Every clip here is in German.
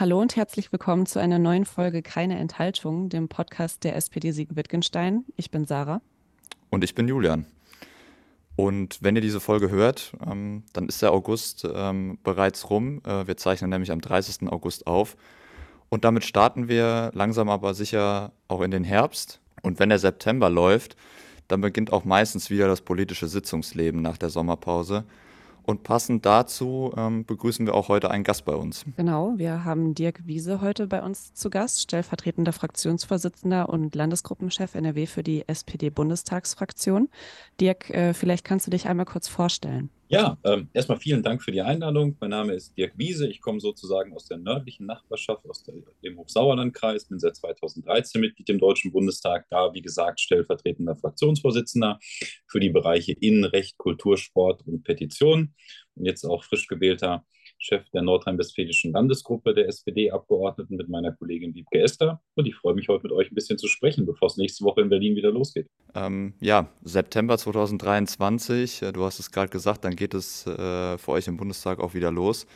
Hallo und herzlich willkommen zu einer neuen Folge Keine Enthaltung, dem Podcast der SPD Siegen-Wittgenstein. Ich bin Sarah. Und ich bin Julian. Und wenn ihr diese Folge hört, ähm, dann ist der August ähm, bereits rum. Äh, wir zeichnen nämlich am 30. August auf. Und damit starten wir langsam aber sicher auch in den Herbst. Und wenn der September läuft, dann beginnt auch meistens wieder das politische Sitzungsleben nach der Sommerpause. Und passend dazu ähm, begrüßen wir auch heute einen Gast bei uns. Genau, wir haben Dirk Wiese heute bei uns zu Gast, stellvertretender Fraktionsvorsitzender und Landesgruppenchef NRW für die SPD-Bundestagsfraktion. Dirk, äh, vielleicht kannst du dich einmal kurz vorstellen. Ja, ähm, erstmal vielen Dank für die Einladung. Mein Name ist Dirk Wiese. Ich komme sozusagen aus der nördlichen Nachbarschaft, aus der, dem Hochsauerlandkreis, bin seit 2013 Mitglied im Deutschen Bundestag, da, wie gesagt, stellvertretender Fraktionsvorsitzender für die Bereiche Innenrecht, Kultur, Sport und Petition und jetzt auch frisch gewählter Chef der nordrhein-westfälischen Landesgruppe der SPD-Abgeordneten mit meiner Kollegin Wiebke Esther. Und ich freue mich heute mit euch ein bisschen zu sprechen, bevor es nächste Woche in Berlin wieder losgeht. Ähm, ja, September 2023, äh, du hast es gerade gesagt, dann geht es äh, für euch im Bundestag auch wieder los.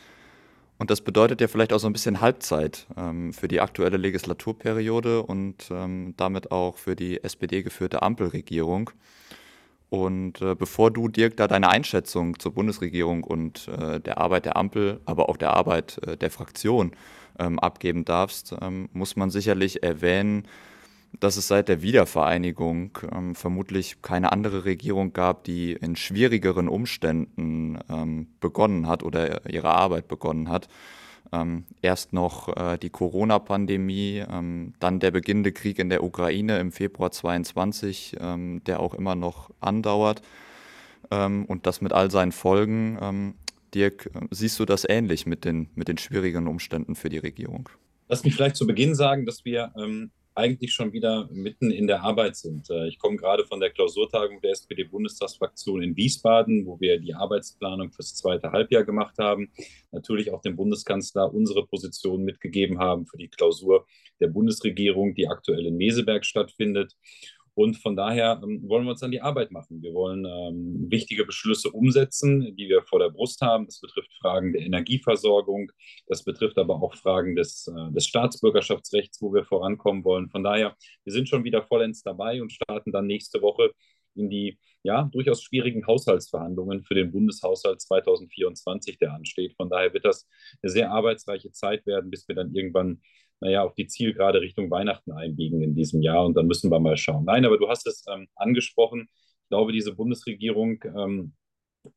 Und das bedeutet ja vielleicht auch so ein bisschen Halbzeit ähm, für die aktuelle Legislaturperiode und ähm, damit auch für die SPD geführte Ampelregierung. Und äh, bevor du, Dirk, da deine Einschätzung zur Bundesregierung und äh, der Arbeit der Ampel, aber auch der Arbeit äh, der Fraktion ähm, abgeben darfst, ähm, muss man sicherlich erwähnen, dass es seit der Wiedervereinigung ähm, vermutlich keine andere Regierung gab, die in schwierigeren Umständen ähm, begonnen hat oder ihre Arbeit begonnen hat. Ähm, erst noch äh, die Corona-Pandemie, ähm, dann der beginnende Krieg in der Ukraine im Februar 22, ähm, der auch immer noch andauert. Ähm, und das mit all seinen Folgen. Ähm, Dirk, siehst du das ähnlich mit den, mit den schwierigen Umständen für die Regierung? Lass mich vielleicht zu Beginn sagen, dass wir ähm, eigentlich schon wieder mitten in der Arbeit sind. Äh, ich komme gerade von der Klausurtagung der SPD-Bundestagsfraktion in Wiesbaden, wo wir die Arbeitsplanung fürs zweite Halbjahr gemacht haben. Natürlich auch dem Bundeskanzler unsere Position mitgegeben haben für die Klausur der Bundesregierung, die aktuell in Meseberg stattfindet. Und von daher ähm, wollen wir uns an die Arbeit machen. Wir wollen ähm, wichtige Beschlüsse umsetzen, die wir vor der Brust haben. Das betrifft Fragen der Energieversorgung. Das betrifft aber auch Fragen des, äh, des Staatsbürgerschaftsrechts, wo wir vorankommen wollen. Von daher, wir sind schon wieder vollends dabei und starten dann nächste Woche in die ja, durchaus schwierigen Haushaltsverhandlungen für den Bundeshaushalt 2024, der ansteht. Von daher wird das eine sehr arbeitsreiche Zeit werden, bis wir dann irgendwann naja, auf die Zielgerade Richtung Weihnachten einbiegen in diesem Jahr. Und dann müssen wir mal schauen. Nein, aber du hast es ähm, angesprochen. Ich glaube, diese Bundesregierung ähm,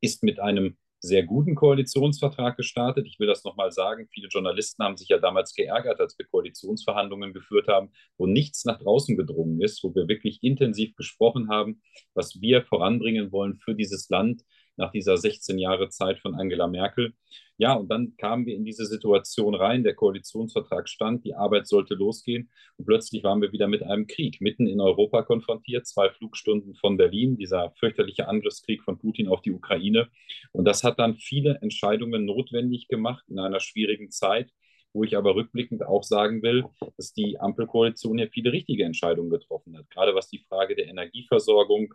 ist mit einem sehr guten Koalitionsvertrag gestartet. Ich will das nochmal sagen. Viele Journalisten haben sich ja damals geärgert, als wir Koalitionsverhandlungen geführt haben, wo nichts nach draußen gedrungen ist, wo wir wirklich intensiv gesprochen haben, was wir voranbringen wollen für dieses Land nach dieser 16 Jahre Zeit von Angela Merkel. Ja, und dann kamen wir in diese Situation rein, der Koalitionsvertrag stand, die Arbeit sollte losgehen und plötzlich waren wir wieder mit einem Krieg mitten in Europa konfrontiert, zwei Flugstunden von Berlin, dieser fürchterliche Angriffskrieg von Putin auf die Ukraine. Und das hat dann viele Entscheidungen notwendig gemacht in einer schwierigen Zeit wo ich aber rückblickend auch sagen will, dass die Ampelkoalition hier viele richtige Entscheidungen getroffen hat. Gerade was die Frage der Energieversorgung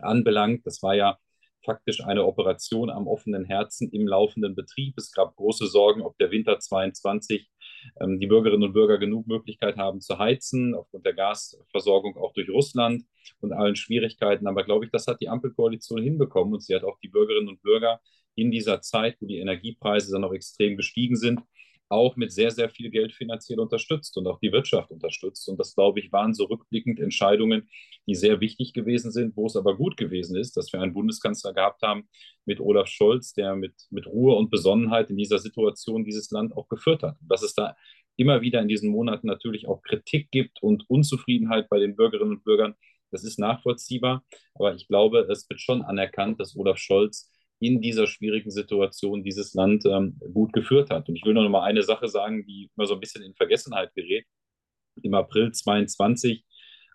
anbelangt, das war ja faktisch eine Operation am offenen Herzen im laufenden Betrieb. Es gab große Sorgen, ob der Winter 22 ähm, die Bürgerinnen und Bürger genug Möglichkeit haben zu heizen, aufgrund der Gasversorgung auch durch Russland und allen Schwierigkeiten. Aber glaube ich, das hat die Ampelkoalition hinbekommen und sie hat auch die Bürgerinnen und Bürger in dieser Zeit, wo die Energiepreise dann noch extrem gestiegen sind, auch mit sehr, sehr viel Geld finanziell unterstützt und auch die Wirtschaft unterstützt. Und das, glaube ich, waren so rückblickend Entscheidungen, die sehr wichtig gewesen sind, wo es aber gut gewesen ist, dass wir einen Bundeskanzler gehabt haben mit Olaf Scholz, der mit, mit Ruhe und Besonnenheit in dieser Situation dieses Land auch geführt hat. Dass es da immer wieder in diesen Monaten natürlich auch Kritik gibt und Unzufriedenheit bei den Bürgerinnen und Bürgern, das ist nachvollziehbar. Aber ich glaube, es wird schon anerkannt, dass Olaf Scholz in dieser schwierigen Situation dieses Land ähm, gut geführt hat. Und ich will noch mal eine Sache sagen, die immer so ein bisschen in Vergessenheit gerät. Im April 22,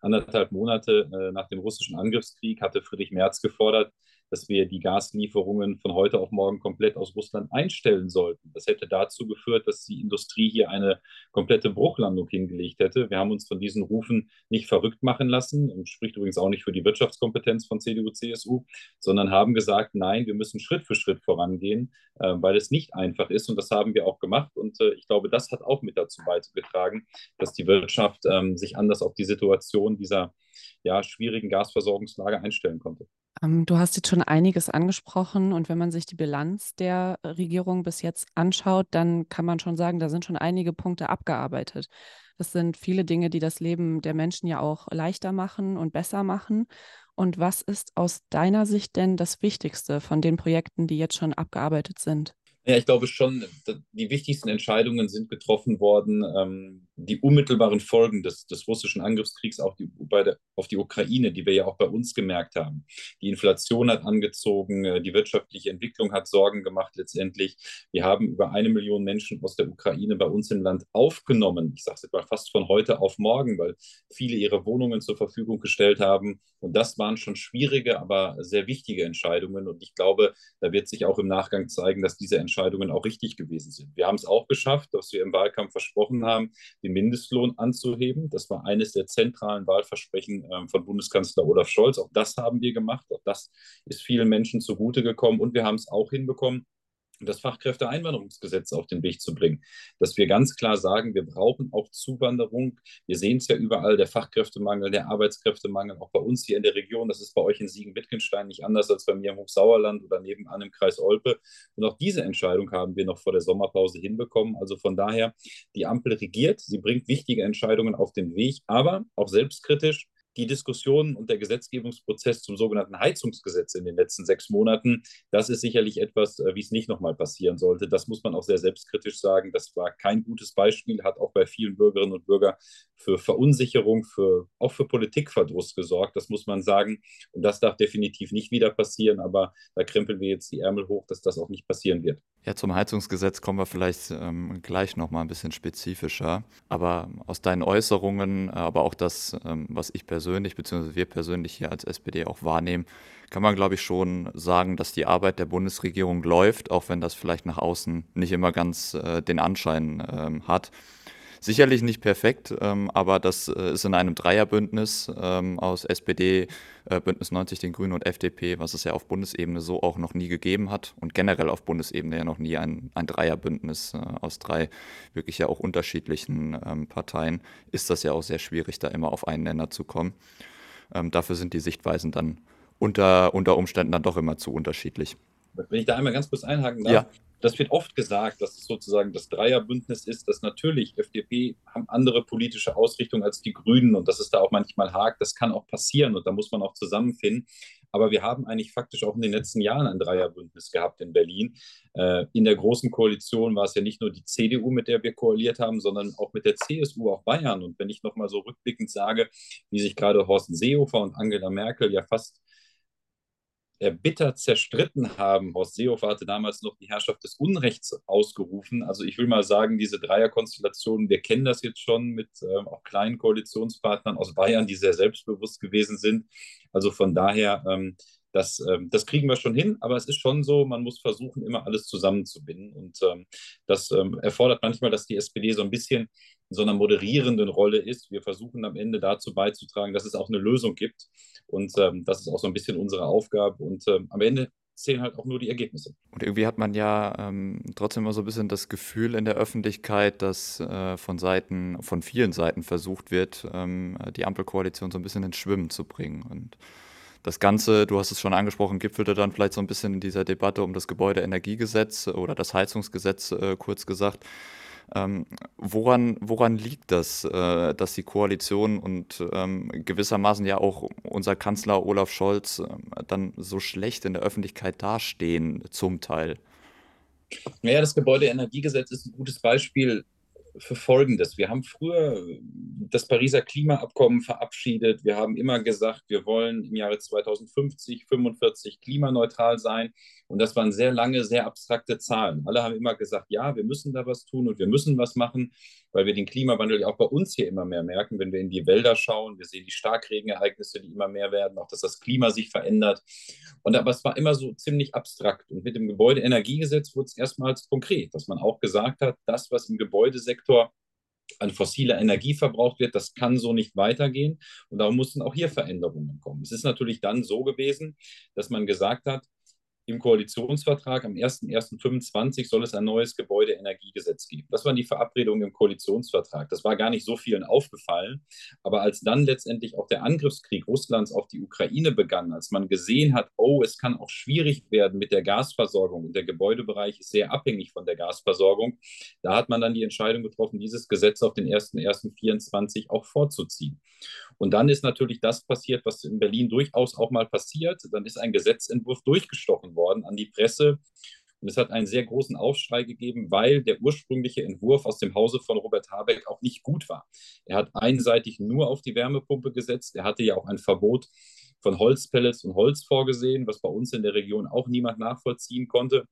anderthalb Monate äh, nach dem russischen Angriffskrieg, hatte Friedrich Merz gefordert, dass wir die Gaslieferungen von heute auf morgen komplett aus Russland einstellen sollten. Das hätte dazu geführt, dass die Industrie hier eine komplette Bruchlandung hingelegt hätte. Wir haben uns von diesen Rufen nicht verrückt machen lassen und spricht übrigens auch nicht für die Wirtschaftskompetenz von CDU, CSU, sondern haben gesagt, nein, wir müssen Schritt für Schritt vorangehen, äh, weil es nicht einfach ist und das haben wir auch gemacht und äh, ich glaube, das hat auch mit dazu beigetragen, dass die Wirtschaft ähm, sich anders auf die Situation dieser ja, schwierigen Gasversorgungslage einstellen konnte. Ähm, du hast jetzt schon einiges angesprochen und wenn man sich die Bilanz der Regierung bis jetzt anschaut, dann kann man schon sagen, da sind schon einige Punkte abgearbeitet. Das sind viele Dinge, die das Leben der Menschen ja auch leichter machen und besser machen. Und was ist aus deiner Sicht denn das Wichtigste von den Projekten, die jetzt schon abgearbeitet sind? Ja, ich glaube schon, die wichtigsten Entscheidungen sind getroffen worden. Die unmittelbaren Folgen des, des russischen Angriffskriegs auch die, der, auf die Ukraine, die wir ja auch bei uns gemerkt haben. Die Inflation hat angezogen, äh, die wirtschaftliche Entwicklung hat Sorgen gemacht letztendlich. Wir haben über eine Million Menschen aus der Ukraine bei uns im Land aufgenommen. Ich sage es etwa fast von heute auf morgen, weil viele ihre Wohnungen zur Verfügung gestellt haben. Und das waren schon schwierige, aber sehr wichtige Entscheidungen. Und ich glaube, da wird sich auch im Nachgang zeigen, dass diese Entscheidungen auch richtig gewesen sind. Wir haben es auch geschafft, dass wir im Wahlkampf versprochen haben, den Mindestlohn anzuheben. Das war eines der zentralen Wahlversprechen äh, von Bundeskanzler Olaf Scholz. Auch das haben wir gemacht. Auch das ist vielen Menschen zugute gekommen. Und wir haben es auch hinbekommen, das Fachkräfteeinwanderungsgesetz auf den Weg zu bringen. Dass wir ganz klar sagen, wir brauchen auch Zuwanderung. Wir sehen es ja überall, der Fachkräftemangel, der Arbeitskräftemangel, auch bei uns hier in der Region. Das ist bei euch in Siegen-Wittgenstein nicht anders als bei mir im Hochsauerland oder nebenan im Kreis Olpe. Und auch diese Entscheidung haben wir noch vor der Sommerpause hinbekommen. Also von daher, die Ampel regiert, sie bringt wichtige Entscheidungen auf den Weg, aber auch selbstkritisch die Diskussion und der Gesetzgebungsprozess zum sogenannten Heizungsgesetz in den letzten sechs Monaten, das ist sicherlich etwas, äh, wie es nicht nochmal passieren sollte. Das muss man auch sehr selbstkritisch sagen. Das war kein gutes Beispiel, hat auch bei vielen Bürgerinnen und Bürgern für Verunsicherung, für, auch für Politikverdruss gesorgt. Das muss man sagen. Und das darf definitiv nicht wieder passieren. Aber da krempeln wir jetzt die Ärmel hoch, dass das auch nicht passieren wird. Ja, zum Heizungsgesetz kommen wir vielleicht ähm, gleich nochmal ein bisschen spezifischer. Aber aus deinen Äußerungen, aber auch das, ähm, was ich persönlich, beziehungsweise wir persönlich hier als SPD auch wahrnehmen, kann man, glaube ich, schon sagen, dass die Arbeit der Bundesregierung läuft, auch wenn das vielleicht nach außen nicht immer ganz äh, den Anschein ähm, hat. Sicherlich nicht perfekt, ähm, aber das äh, ist in einem Dreierbündnis ähm, aus SPD, äh, Bündnis 90, den Grünen und FDP, was es ja auf Bundesebene so auch noch nie gegeben hat und generell auf Bundesebene ja noch nie ein, ein Dreierbündnis äh, aus drei wirklich ja auch unterschiedlichen ähm, Parteien, ist das ja auch sehr schwierig, da immer auf einen Nenner zu kommen. Ähm, dafür sind die Sichtweisen dann unter, unter Umständen dann doch immer zu unterschiedlich. Wenn ich da einmal ganz kurz einhaken darf, ja das wird oft gesagt, dass es sozusagen das Dreierbündnis ist, dass natürlich FDP haben andere politische Ausrichtungen als die Grünen und dass es da auch manchmal hakt. Das kann auch passieren und da muss man auch zusammenfinden. Aber wir haben eigentlich faktisch auch in den letzten Jahren ein Dreierbündnis gehabt in Berlin. Äh, in der Großen Koalition war es ja nicht nur die CDU, mit der wir koaliert haben, sondern auch mit der CSU, auch Bayern. Und wenn ich nochmal so rückblickend sage, wie sich gerade Horst Seehofer und Angela Merkel ja fast bitter zerstritten haben. Horst Seehofer hatte damals noch die Herrschaft des Unrechts ausgerufen. Also ich will mal sagen, diese Dreierkonstellationen, wir kennen das jetzt schon mit äh, auch kleinen Koalitionspartnern aus Bayern, die sehr selbstbewusst gewesen sind. Also von daher, ähm, das, ähm, das kriegen wir schon hin, aber es ist schon so, man muss versuchen, immer alles zusammenzubinden. Und ähm, das ähm, erfordert manchmal, dass die SPD so ein bisschen in so einer moderierenden Rolle ist. Wir versuchen am Ende dazu beizutragen, dass es auch eine Lösung gibt. Und ähm, das ist auch so ein bisschen unsere Aufgabe. Und ähm, am Ende zählen halt auch nur die Ergebnisse. Und irgendwie hat man ja ähm, trotzdem immer so ein bisschen das Gefühl in der Öffentlichkeit, dass äh, von Seiten, von vielen Seiten versucht wird, ähm, die Ampelkoalition so ein bisschen ins Schwimmen zu bringen. Und das Ganze, du hast es schon angesprochen, gipfelte dann vielleicht so ein bisschen in dieser Debatte um das Gebäudeenergiegesetz oder das Heizungsgesetz, äh, kurz gesagt. Ähm, woran, woran liegt das, äh, dass die Koalition und ähm, gewissermaßen ja auch unser Kanzler Olaf Scholz äh, dann so schlecht in der Öffentlichkeit dastehen, zum Teil? Naja, das Gebäudeenergiegesetz ist ein gutes Beispiel für Folgendes. Wir haben früher das Pariser Klimaabkommen verabschiedet. Wir haben immer gesagt, wir wollen im Jahre 2050, 45 klimaneutral sein. Und das waren sehr lange, sehr abstrakte Zahlen. Alle haben immer gesagt, ja, wir müssen da was tun und wir müssen was machen, weil wir den Klimawandel ja auch bei uns hier immer mehr merken, wenn wir in die Wälder schauen. Wir sehen die Starkregenereignisse, die immer mehr werden, auch dass das Klima sich verändert. Und aber es war immer so ziemlich abstrakt. Und mit dem Gebäudeenergiegesetz wurde es erstmals konkret, dass man auch gesagt hat, das, was im Gebäudesektor an fossiler Energie verbraucht wird, das kann so nicht weitergehen. Und darum mussten auch hier Veränderungen kommen. Es ist natürlich dann so gewesen, dass man gesagt hat, im Koalitionsvertrag am 01.01.25 soll es ein neues Gebäudeenergiegesetz geben. Das waren die Verabredungen im Koalitionsvertrag. Das war gar nicht so vielen aufgefallen. Aber als dann letztendlich auch der Angriffskrieg Russlands auf die Ukraine begann, als man gesehen hat, oh, es kann auch schwierig werden mit der Gasversorgung und der Gebäudebereich ist sehr abhängig von der Gasversorgung, da hat man dann die Entscheidung getroffen, dieses Gesetz auf den 01.01.24 auch vorzuziehen. Und dann ist natürlich das passiert, was in Berlin durchaus auch mal passiert. Dann ist ein Gesetzentwurf durchgestochen worden an die Presse. Und es hat einen sehr großen Aufschrei gegeben, weil der ursprüngliche Entwurf aus dem Hause von Robert Habeck auch nicht gut war. Er hat einseitig nur auf die Wärmepumpe gesetzt. Er hatte ja auch ein Verbot von Holzpellets und Holz vorgesehen, was bei uns in der Region auch niemand nachvollziehen konnte.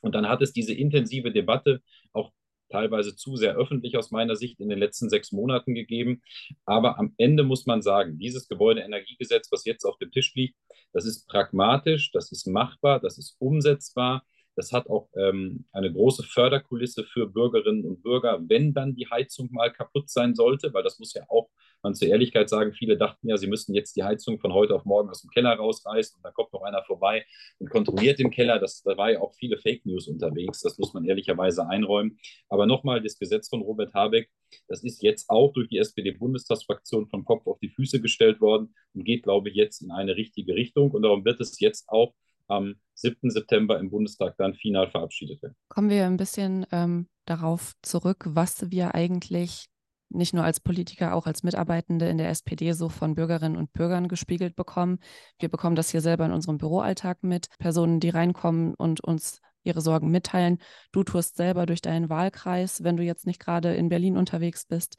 Und dann hat es diese intensive Debatte auch teilweise zu sehr öffentlich aus meiner Sicht in den letzten sechs Monaten gegeben. Aber am Ende muss man sagen, dieses Gebäudeenergiegesetz, was jetzt auf dem Tisch liegt, das ist pragmatisch, das ist machbar, das ist umsetzbar. Das hat auch ähm, eine große Förderkulisse für Bürgerinnen und Bürger, wenn dann die Heizung mal kaputt sein sollte, weil das muss ja auch man zur Ehrlichkeit sagen, viele dachten ja, sie müssten jetzt die Heizung von heute auf morgen aus dem Keller rausreißen und dann kommt noch einer vorbei und kontrolliert den Keller. Das, da war ja auch viele Fake News unterwegs, das muss man ehrlicherweise einräumen. Aber nochmal, das Gesetz von Robert Habeck, das ist jetzt auch durch die SPD-Bundestagsfraktion vom Kopf auf die Füße gestellt worden und geht, glaube ich, jetzt in eine richtige Richtung. Und darum wird es jetzt auch am 7. September im Bundestag dann final verabschiedet werden. Kommen wir ein bisschen ähm, darauf zurück, was wir eigentlich nicht nur als Politiker, auch als Mitarbeitende in der SPD so von Bürgerinnen und Bürgern gespiegelt bekommen. Wir bekommen das hier selber in unserem Büroalltag mit. Personen, die reinkommen und uns ihre Sorgen mitteilen. Du tust selber durch deinen Wahlkreis, wenn du jetzt nicht gerade in Berlin unterwegs bist.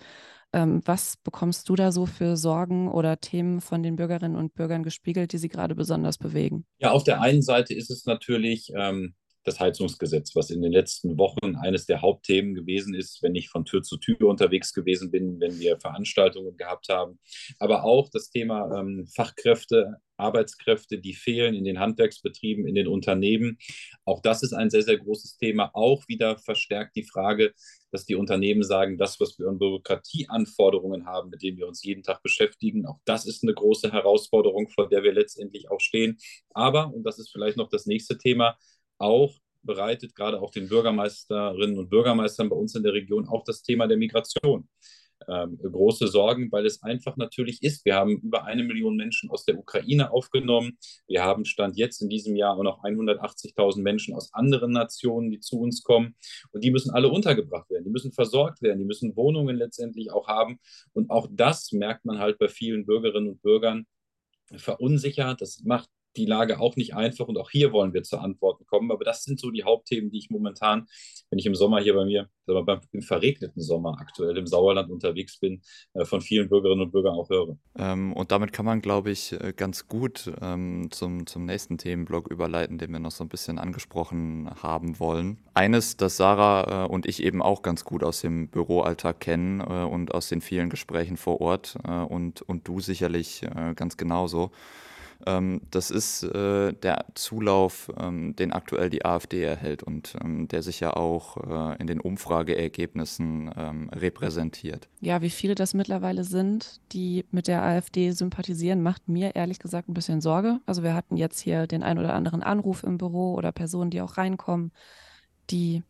Ähm, was bekommst du da so für Sorgen oder Themen von den Bürgerinnen und Bürgern gespiegelt, die sie gerade besonders bewegen? Ja, auf der einen Seite ist es natürlich ähm, das Heizungsgesetz, was in den letzten Wochen eines der Hauptthemen gewesen ist, wenn ich von Tür zu Tür unterwegs gewesen bin, wenn wir Veranstaltungen gehabt haben. Aber auch das Thema ähm, Fachkräfte, Arbeitskräfte, die fehlen in den Handwerksbetrieben, in den Unternehmen. Auch das ist ein sehr, sehr großes Thema. Auch wieder verstärkt die Frage, dass die Unternehmen sagen, das, was wir an Bürokratieanforderungen haben, mit denen wir uns jeden Tag beschäftigen, auch das ist eine große Herausforderung, vor der wir letztendlich auch stehen. Aber, und das ist vielleicht noch das nächste Thema, auch bereitet gerade auch den Bürgermeisterinnen und Bürgermeistern bei uns in der Region auch das Thema der Migration. Ähm, große Sorgen, weil es einfach natürlich ist. Wir haben über eine Million Menschen aus der Ukraine aufgenommen. Wir haben Stand jetzt in diesem Jahr auch noch 180.000 Menschen aus anderen Nationen, die zu uns kommen. Und die müssen alle untergebracht werden. Die müssen versorgt werden. Die müssen Wohnungen letztendlich auch haben. Und auch das merkt man halt bei vielen Bürgerinnen und Bürgern verunsichert. Das macht die Lage auch nicht einfach und auch hier wollen wir zu Antworten kommen. Aber das sind so die Hauptthemen, die ich momentan, wenn ich im Sommer hier bei mir, im verregneten Sommer aktuell im Sauerland unterwegs bin, äh, von vielen Bürgerinnen und Bürgern auch höre. Ähm, und damit kann man, glaube ich, äh, ganz gut ähm, zum, zum nächsten Themenblock überleiten, den wir noch so ein bisschen angesprochen haben wollen. Eines, das Sarah äh, und ich eben auch ganz gut aus dem Büroalltag kennen äh, und aus den vielen Gesprächen vor Ort äh, und, und du sicherlich äh, ganz genauso. Ähm, das ist äh, der Zulauf, ähm, den aktuell die AfD erhält und ähm, der sich ja auch äh, in den Umfrageergebnissen repräsentiert. Ja, wie viele das mittlerweile sind, die mit der AfD sympathisieren, macht mir ehrlich gesagt ein bisschen Sorge. Also wir hatten jetzt hier den ein oder anderen Anruf im Büro oder Personen, die auch reinkommen, die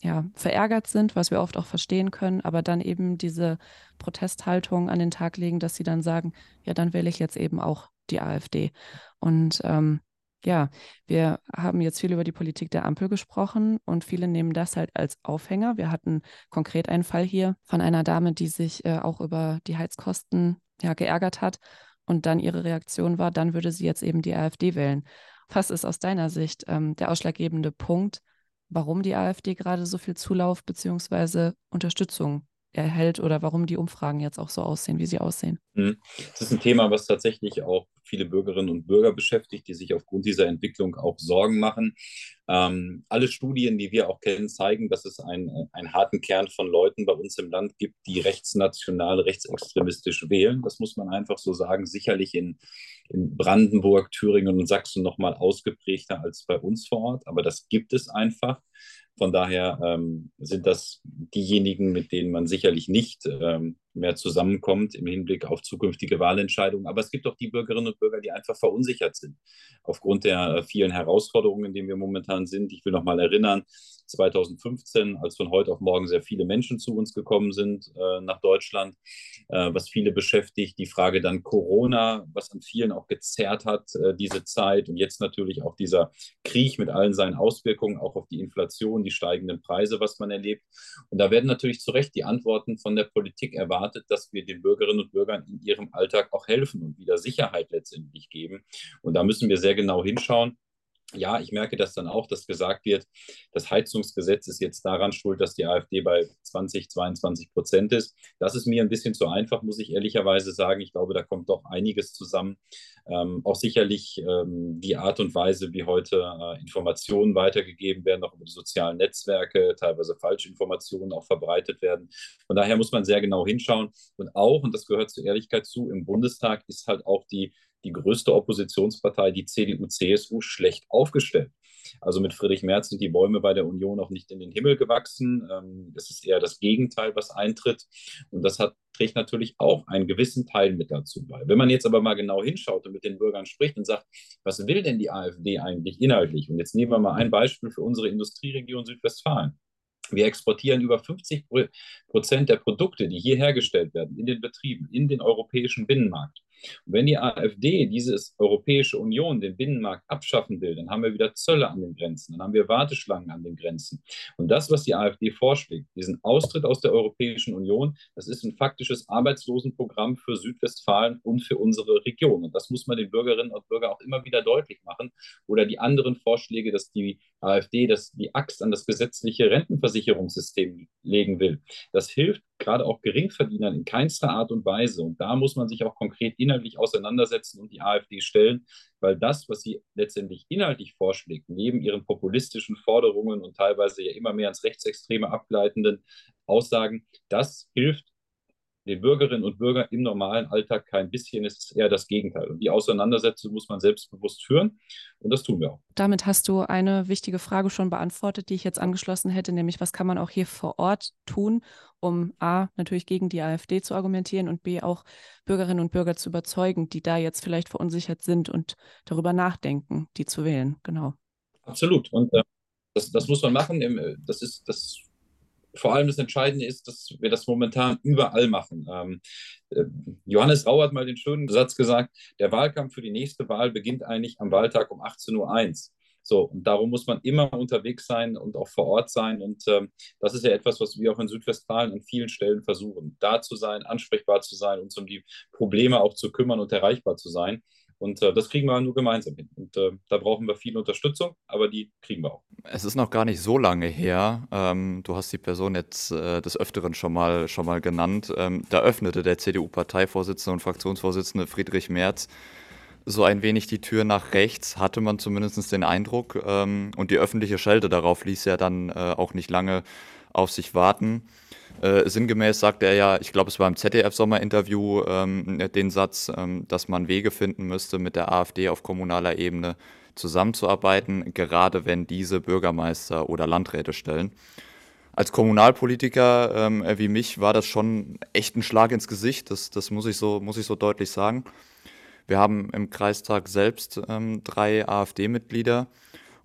ja, verärgert sind, was wir oft auch verstehen können, aber dann eben diese Protesthaltung an den Tag legen, dass sie dann sagen, ja, dann wähle ich jetzt eben auch die AfD. Und ähm, ja, wir haben jetzt viel über die Politik der Ampel gesprochen und viele nehmen das halt als Aufhänger. Wir hatten konkret einen Fall hier von einer Dame, die sich äh, auch über die Heizkosten ja, geärgert hat und dann ihre Reaktion war, dann würde sie jetzt eben die AfD wählen. Was ist aus deiner Sicht ähm, der ausschlaggebende Punkt, warum die AfD gerade so viel Zulauf bzw. Unterstützung erhält oder warum die Umfragen jetzt auch so aussehen, wie sie aussehen. Hm. Das ist ein Thema, was tatsächlich auch viele Bürgerinnen und Bürger beschäftigt, die sich aufgrund dieser Entwicklung auch Sorgen machen. Ähm, alle Studien, die wir auch kennen, zeigen, dass es einen, einen harten Kern von Leuten bei uns im Land gibt, die rechtsnational, rechtsextremistisch wählen. Das muss man einfach so sagen. Sicherlich in, in Brandenburg, Thüringen und Sachsen noch mal ausgeprägter als bei uns vor Ort, aber das gibt es einfach. Von daher ähm, sind das diejenigen, mit denen man sicherlich nicht ähm, mehr zusammenkommt im Hinblick auf zukünftige Wahlentscheidungen. Aber es gibt auch die Bürgerinnen und Bürger, die einfach verunsichert sind aufgrund der vielen Herausforderungen, in denen wir momentan sind. Ich will noch mal erinnern, 2015, als von heute auf morgen sehr viele Menschen zu uns gekommen sind äh, nach Deutschland, äh, was viele beschäftigt. Die Frage dann Corona, was an vielen auch gezerrt hat, äh, diese Zeit. Und jetzt natürlich auch dieser Krieg mit allen seinen Auswirkungen, auch auf die Inflation, die steigenden Preise, was man erlebt. Und da werden natürlich zu Recht die Antworten von der Politik erwartet, dass wir den Bürgerinnen und Bürgern in ihrem Alltag auch helfen und wieder Sicherheit letztendlich geben. Und da müssen wir sehr genau hinschauen ja, ich merke das dann auch, dass gesagt wird, das Heizungsgesetz ist jetzt daran schuld, dass die AfD bei 20, 22 Prozent ist. Das ist mir ein bisschen zu einfach, muss ich ehrlicherweise sagen. Ich glaube, da kommt doch einiges zusammen. Ähm, auch sicherlich ähm, die Art und Weise, wie heute äh, Informationen weitergegeben werden, auch über die sozialen Netzwerke, teilweise Falschinformationen auch verbreitet werden. Von daher muss man sehr genau hinschauen. Und auch, und das gehört zur Ehrlichkeit zu, im Bundestag ist halt auch die die größte Oppositionspartei, die CDU-CSU, schlecht aufgestellt. Also mit Friedrich Merz sind die Bäume bei der Union auch nicht in den Himmel gewachsen. Ähm, es ist eher das Gegenteil, was eintritt. Und das hat, trägt natürlich auch einen gewissen Teil mit dazu bei. Wenn man jetzt aber mal genau hinschaut und mit den Bürgern spricht und sagt, was will denn die AfD eigentlich inhaltlich? Und jetzt nehmen wir mal ein Beispiel für unsere Industrieregion Südwestfalen. Wir exportieren über 50 Prozent der Produkte, die hier hergestellt werden, in den Betrieben, in den europäischen Binnenmarkt. Und wenn die AfD dieses Europäische Union, den Binnenmarkt abschaffen will, dann haben wir wieder Zölle an den Grenzen, dann haben wir Warteschlangen an den Grenzen. Und das, was die AfD vorschlägt, diesen Austritt aus der Europäischen Union, das ist ein faktisches Arbeitslosenprogramm für Südwestfalen und für unsere Region. Und das muss man den Bürgerinnen und Bürgern auch immer wieder deutlich machen. Oder die anderen Vorschläge, dass die AfD das, die Axt an das gesetzliche Rentenversicherungssystem legen will. Das hilft gerade auch Geringverdienern in keinster Art und Weise. Und da muss man sich auch konkret inhaltlich auseinandersetzen und die AfD stellen, weil das, was sie letztendlich inhaltlich vorschlägt, neben ihren populistischen Forderungen und teilweise ja immer mehr ins Rechtsextreme abgleitenden Aussagen, das hilft den Bürgerinnen und Bürgern im normalen Alltag kein bisschen, ist eher das Gegenteil. Und die Auseinandersetzung muss man selbstbewusst führen und das tun wir auch. Damit hast du eine wichtige Frage schon beantwortet, die ich jetzt angeschlossen hätte, nämlich was kann man auch hier vor Ort tun, um A, natürlich gegen die AfD zu argumentieren und B, auch Bürgerinnen und Bürger zu überzeugen, die da jetzt vielleicht verunsichert sind und darüber nachdenken, die zu wählen. Genau. Absolut. Und äh, das, das muss man machen. Das ist, das vor allem das Entscheidende ist, dass wir das momentan überall machen. Ähm, äh, Johannes Rau hat mal den schönen Satz gesagt, der Wahlkampf für die nächste Wahl beginnt eigentlich am Wahltag um 18.01 Uhr. So, und darum muss man immer unterwegs sein und auch vor Ort sein. Und ähm, das ist ja etwas, was wir auch in Südwestfalen an vielen Stellen versuchen, da zu sein, ansprechbar zu sein, uns um die Probleme auch zu kümmern und erreichbar zu sein. Und äh, das kriegen wir nur gemeinsam hin. Und äh, da brauchen wir viel Unterstützung, aber die kriegen wir auch. Es ist noch gar nicht so lange her. Ähm, du hast die Person jetzt äh, des Öfteren schon mal, schon mal genannt. Ähm, da öffnete der CDU-Parteivorsitzende und Fraktionsvorsitzende Friedrich Merz so ein wenig die Tür nach rechts, hatte man zumindest den Eindruck. Ähm, und die öffentliche Schelte darauf ließ ja dann äh, auch nicht lange auf sich warten. Äh, sinngemäß sagte er ja, ich glaube, es war im ZDF-Sommerinterview ähm, den Satz, ähm, dass man Wege finden müsste, mit der AfD auf kommunaler Ebene zusammenzuarbeiten, gerade wenn diese Bürgermeister oder Landräte stellen. Als Kommunalpolitiker ähm, wie mich war das schon echt ein Schlag ins Gesicht, das, das muss, ich so, muss ich so deutlich sagen. Wir haben im Kreistag selbst ähm, drei AfD-Mitglieder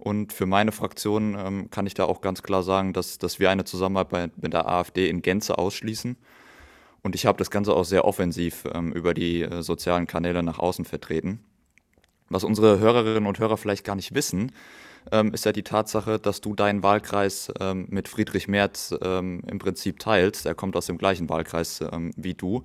und für meine Fraktion ähm, kann ich da auch ganz klar sagen, dass, dass wir eine Zusammenarbeit mit der AfD in Gänze ausschließen. Und ich habe das Ganze auch sehr offensiv ähm, über die äh, sozialen Kanäle nach außen vertreten. Was unsere Hörerinnen und Hörer vielleicht gar nicht wissen, ähm, ist ja die Tatsache, dass du deinen Wahlkreis ähm, mit Friedrich Merz ähm, im Prinzip teilst. Er kommt aus dem gleichen Wahlkreis ähm, wie du.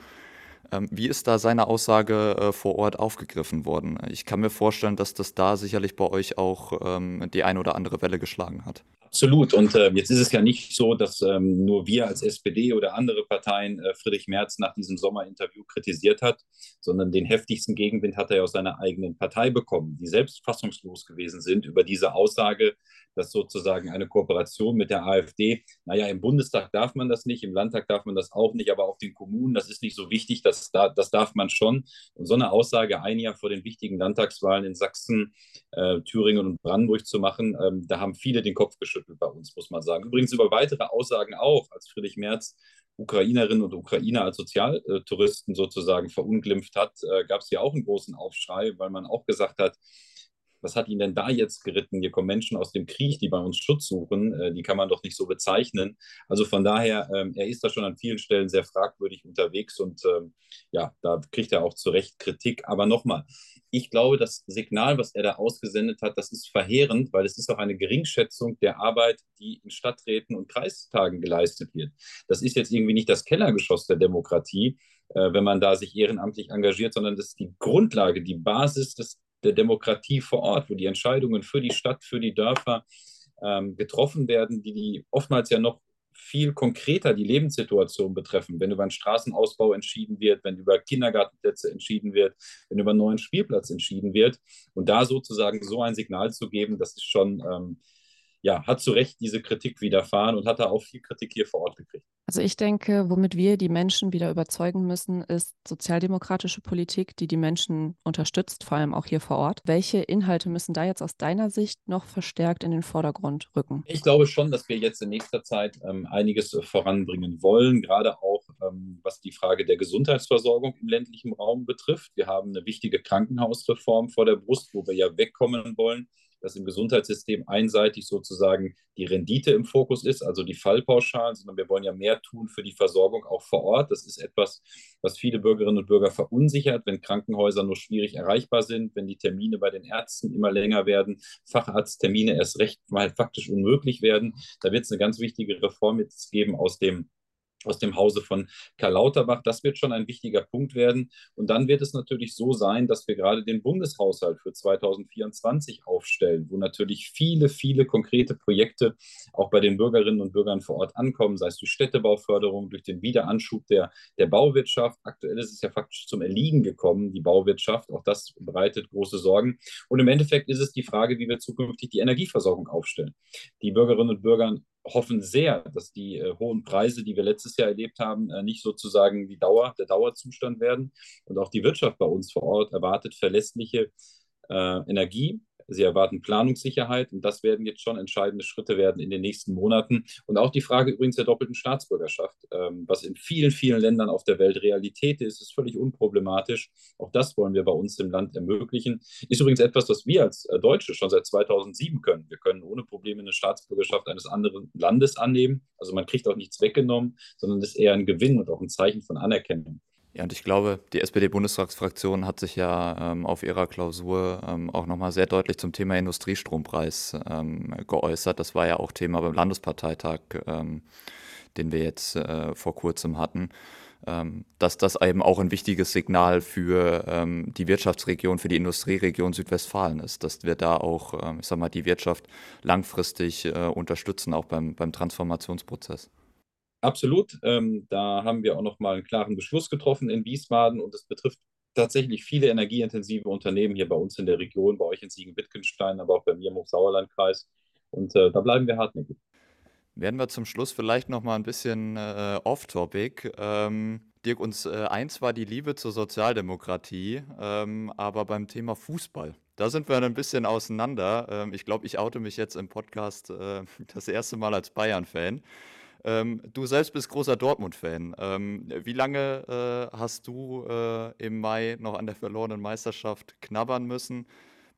Ähm, wie ist da seine Aussage äh, vor Ort aufgegriffen worden? Ich kann mir vorstellen, dass das da sicherlich bei euch auch ähm, die eine oder andere Welle geschlagen hat. Absolut. Und äh, jetzt ist es ja nicht so, dass ähm, nur wir als SPD oder andere Parteien äh, Friedrich Merz nach diesem Sommerinterview kritisiert hat, sondern den heftigsten Gegenwind hat er aus seiner eigenen Partei bekommen, die selbst fassungslos gewesen sind über diese Aussage, dass sozusagen eine Kooperation mit der AfD, naja, im Bundestag darf man das nicht, im Landtag darf man das auch nicht, aber auf den Kommunen, das ist nicht so wichtig, das, das darf man schon. Und so eine Aussage ein Jahr vor den wichtigen Landtagswahlen in Sachsen, äh, Thüringen und Brandenburg zu machen, ähm, da haben viele den Kopf geschüttelt bei uns, muss man sagen. Übrigens über weitere Aussagen auch, als Friedrich Merz Ukrainerinnen und Ukrainer als Sozialtouristen sozusagen verunglimpft hat, äh, gab es hier auch einen großen Aufschrei, weil man auch gesagt hat, was hat ihn denn da jetzt geritten? Hier kommen Menschen aus dem Krieg, die bei uns Schutz suchen. Äh, die kann man doch nicht so bezeichnen. Also von daher, ähm, er ist da schon an vielen Stellen sehr fragwürdig unterwegs und ähm, ja, da kriegt er auch zu Recht Kritik. Aber nochmal, ich glaube, das Signal, was er da ausgesendet hat, das ist verheerend, weil es ist auch eine Geringschätzung der Arbeit, die in Stadträten und Kreistagen geleistet wird. Das ist jetzt irgendwie nicht das Kellergeschoss der Demokratie, äh, wenn man da sich ehrenamtlich engagiert, sondern das ist die Grundlage, die Basis des der Demokratie vor Ort, wo die Entscheidungen für die Stadt, für die Dörfer ähm, getroffen werden, die, die oftmals ja noch viel konkreter die Lebenssituation betreffen, wenn über einen Straßenausbau entschieden wird, wenn über Kindergartenplätze entschieden wird, wenn über einen neuen Spielplatz entschieden wird. Und da sozusagen so ein Signal zu geben, das ist schon ähm, ja, hat zu Recht diese Kritik widerfahren und hat da auch viel Kritik hier vor Ort gekriegt. Also ich denke, womit wir die Menschen wieder überzeugen müssen, ist sozialdemokratische Politik, die die Menschen unterstützt, vor allem auch hier vor Ort. Welche Inhalte müssen da jetzt aus deiner Sicht noch verstärkt in den Vordergrund rücken? Ich glaube schon, dass wir jetzt in nächster Zeit ähm, einiges voranbringen wollen, gerade auch ähm, was die Frage der Gesundheitsversorgung im ländlichen Raum betrifft. Wir haben eine wichtige Krankenhausreform vor der Brust, wo wir ja wegkommen wollen dass im Gesundheitssystem einseitig sozusagen die Rendite im Fokus ist, also die Fallpauschalen, sondern wir wollen ja mehr tun für die Versorgung auch vor Ort. Das ist etwas, was viele Bürgerinnen und Bürger verunsichert, wenn Krankenhäuser nur schwierig erreichbar sind, wenn die Termine bei den Ärzten immer länger werden, Facharzttermine erst recht mal faktisch unmöglich werden. Da wird es eine ganz wichtige Reform jetzt geben aus dem aus dem Hause von Karl Lauterbach. Das wird schon ein wichtiger Punkt werden. Und dann wird es natürlich so sein, dass wir gerade den Bundeshaushalt für 2024 aufstellen, wo natürlich viele, viele konkrete Projekte auch bei den Bürgerinnen und Bürgern vor Ort ankommen, sei es durch Städtebauförderung, durch den Wiederanschub der, der Bauwirtschaft. Aktuell ist es ja faktisch zum Erliegen gekommen, die Bauwirtschaft. Auch das bereitet große Sorgen. Und im Endeffekt ist es die Frage, wie wir zukünftig die Energieversorgung aufstellen. Die Bürgerinnen und Bürger hoffen sehr, dass die äh, hohen Preise, die wir letztes Jahr erlebt haben, äh, nicht sozusagen die Dauer, der Dauerzustand werden. Und auch die Wirtschaft bei uns vor Ort erwartet verlässliche äh, Energie Sie erwarten Planungssicherheit und das werden jetzt schon entscheidende Schritte werden in den nächsten Monaten. Und auch die Frage übrigens der doppelten Staatsbürgerschaft, ähm, was in vielen, vielen Ländern auf der Welt Realität ist, ist völlig unproblematisch. Auch das wollen wir bei uns im Land ermöglichen. Ist übrigens etwas, was wir als äh, Deutsche schon seit 2007 können. Wir können ohne Probleme eine Staatsbürgerschaft eines anderen Landes annehmen. Also man kriegt auch nichts weggenommen, sondern ist eher ein Gewinn und auch ein Zeichen von Anerkennung. Ja, und ich glaube, die SPD-Bundestagsfraktion hat sich ja ähm, auf ihrer Klausur ähm, auch nochmal sehr deutlich zum Thema Industriestrompreis ähm, geäußert. Das war ja auch Thema beim Landesparteitag, ähm, den wir jetzt äh, vor kurzem hatten. Ähm, dass das eben auch ein wichtiges Signal für ähm, die Wirtschaftsregion, für die Industrieregion Südwestfalen ist, dass wir da auch, ich sag mal, die Wirtschaft langfristig äh, unterstützen, auch beim, beim Transformationsprozess. Absolut. Ähm, da haben wir auch noch mal einen klaren Beschluss getroffen in Wiesbaden und es betrifft tatsächlich viele energieintensive Unternehmen hier bei uns in der Region, bei euch in Siegen-Wittgenstein, aber auch bei mir im Hochsauerlandkreis. Und äh, da bleiben wir hartnäckig. Werden wir zum Schluss vielleicht noch mal ein bisschen äh, off-topic. Ähm, Dirk, uns äh, eins war die Liebe zur Sozialdemokratie, ähm, aber beim Thema Fußball, da sind wir ein bisschen auseinander. Ähm, ich glaube, ich oute mich jetzt im Podcast äh, das erste Mal als Bayern-Fan. Ähm, du selbst bist großer Dortmund-Fan. Ähm, wie lange äh, hast du äh, im Mai noch an der verlorenen Meisterschaft knabbern müssen?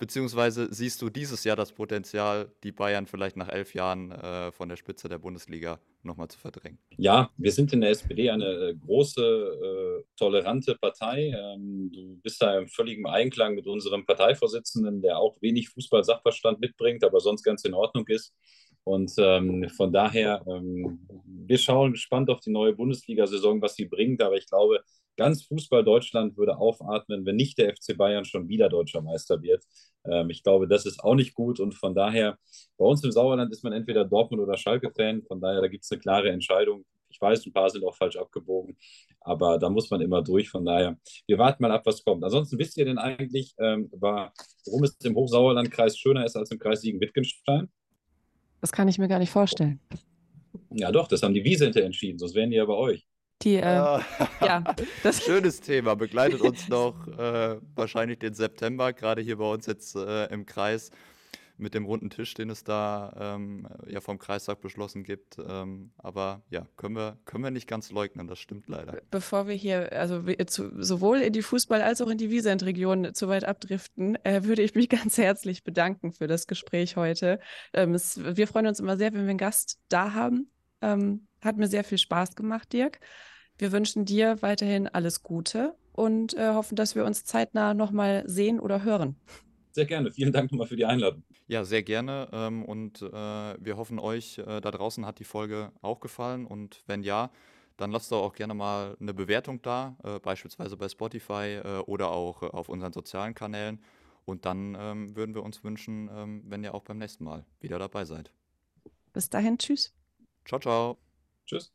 Beziehungsweise siehst du dieses Jahr das Potenzial, die Bayern vielleicht nach elf Jahren äh, von der Spitze der Bundesliga nochmal zu verdrängen? Ja, wir sind in der SPD eine äh, große, äh, tolerante Partei. Ähm, du bist da im völligen Einklang mit unserem Parteivorsitzenden, der auch wenig Fußball-Sachverstand mitbringt, aber sonst ganz in Ordnung ist. Und ähm, von daher, ähm, wir schauen gespannt auf die neue Bundesliga-Saison, was sie bringt. Aber ich glaube, ganz Fußball Deutschland würde aufatmen, wenn nicht der FC Bayern schon wieder deutscher Meister wird. Ähm, ich glaube, das ist auch nicht gut. Und von daher, bei uns im Sauerland ist man entweder Dortmund oder Schalke-Fan. Von daher, da gibt es eine klare Entscheidung. Ich weiß, ein paar sind auch falsch abgebogen, aber da muss man immer durch. Von daher, wir warten mal ab, was kommt. Ansonsten wisst ihr denn eigentlich, ähm, warum es im Hochsauerlandkreis schöner ist als im Kreis Siegen-Wittgenstein? Das kann ich mir gar nicht vorstellen. Ja, doch, das haben die Wiesente entschieden, sonst wären die ja bei euch. Die, äh, ja, ja das schönes Thema, begleitet uns noch äh, wahrscheinlich den September, gerade hier bei uns jetzt äh, im Kreis mit dem runden Tisch, den es da ähm, ja vom Kreistag beschlossen gibt. Ähm, aber ja, können wir, können wir nicht ganz leugnen, das stimmt leider. Bevor wir hier also zu, sowohl in die Fußball- als auch in die Wiesent-Region zu weit abdriften, äh, würde ich mich ganz herzlich bedanken für das Gespräch heute. Ähm, es, wir freuen uns immer sehr, wenn wir einen Gast da haben. Ähm, hat mir sehr viel Spaß gemacht, Dirk. Wir wünschen dir weiterhin alles Gute und äh, hoffen, dass wir uns zeitnah nochmal sehen oder hören. Sehr gerne. Vielen Dank nochmal für die Einladung. Ja, sehr gerne. Ähm, und äh, wir hoffen, euch äh, da draußen hat die Folge auch gefallen. Und wenn ja, dann lasst doch auch gerne mal eine Bewertung da, äh, beispielsweise bei Spotify äh, oder auch äh, auf unseren sozialen Kanälen. Und dann ähm, würden wir uns wünschen, ähm, wenn ihr auch beim nächsten Mal wieder dabei seid. Bis dahin, tschüss. Ciao, ciao. Tschüss.